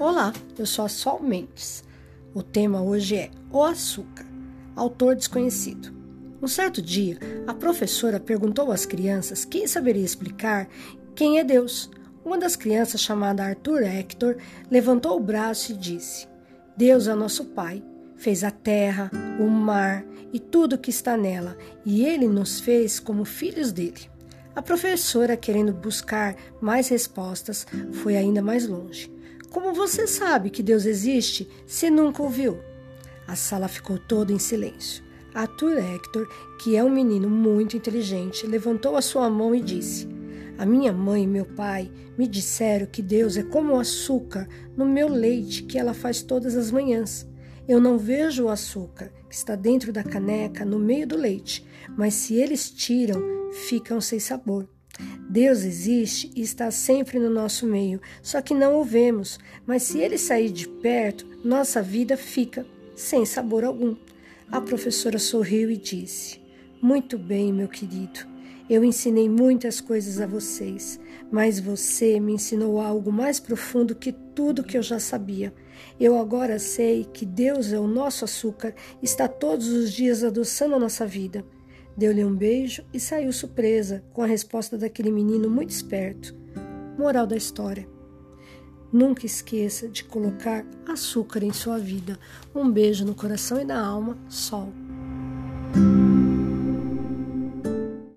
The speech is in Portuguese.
Olá, eu sou a Sol Mendes. O tema hoje é O Açúcar, autor desconhecido. Um certo dia, a professora perguntou às crianças quem saberia explicar quem é Deus. Uma das crianças, chamada Arthur Hector, levantou o braço e disse: Deus é nosso Pai, fez a terra, o mar e tudo que está nela, e ele nos fez como filhos dele. A professora, querendo buscar mais respostas, foi ainda mais longe. Como você sabe que Deus existe se nunca ouviu? A sala ficou toda em silêncio. Arthur Hector, que é um menino muito inteligente, levantou a sua mão e disse: A minha mãe e meu pai me disseram que Deus é como o açúcar no meu leite que ela faz todas as manhãs. Eu não vejo o açúcar que está dentro da caneca no meio do leite, mas se eles tiram, ficam sem sabor. Deus existe e está sempre no nosso meio, só que não o vemos, mas se ele sair de perto, nossa vida fica sem sabor algum. A professora sorriu e disse: Muito bem, meu querido. Eu ensinei muitas coisas a vocês, mas você me ensinou algo mais profundo que tudo que eu já sabia. Eu agora sei que Deus é o nosso açúcar, está todos os dias adoçando a nossa vida. Deu-lhe um beijo e saiu surpresa com a resposta daquele menino muito esperto. Moral da história: Nunca esqueça de colocar açúcar em sua vida. Um beijo no coração e na alma, Sol.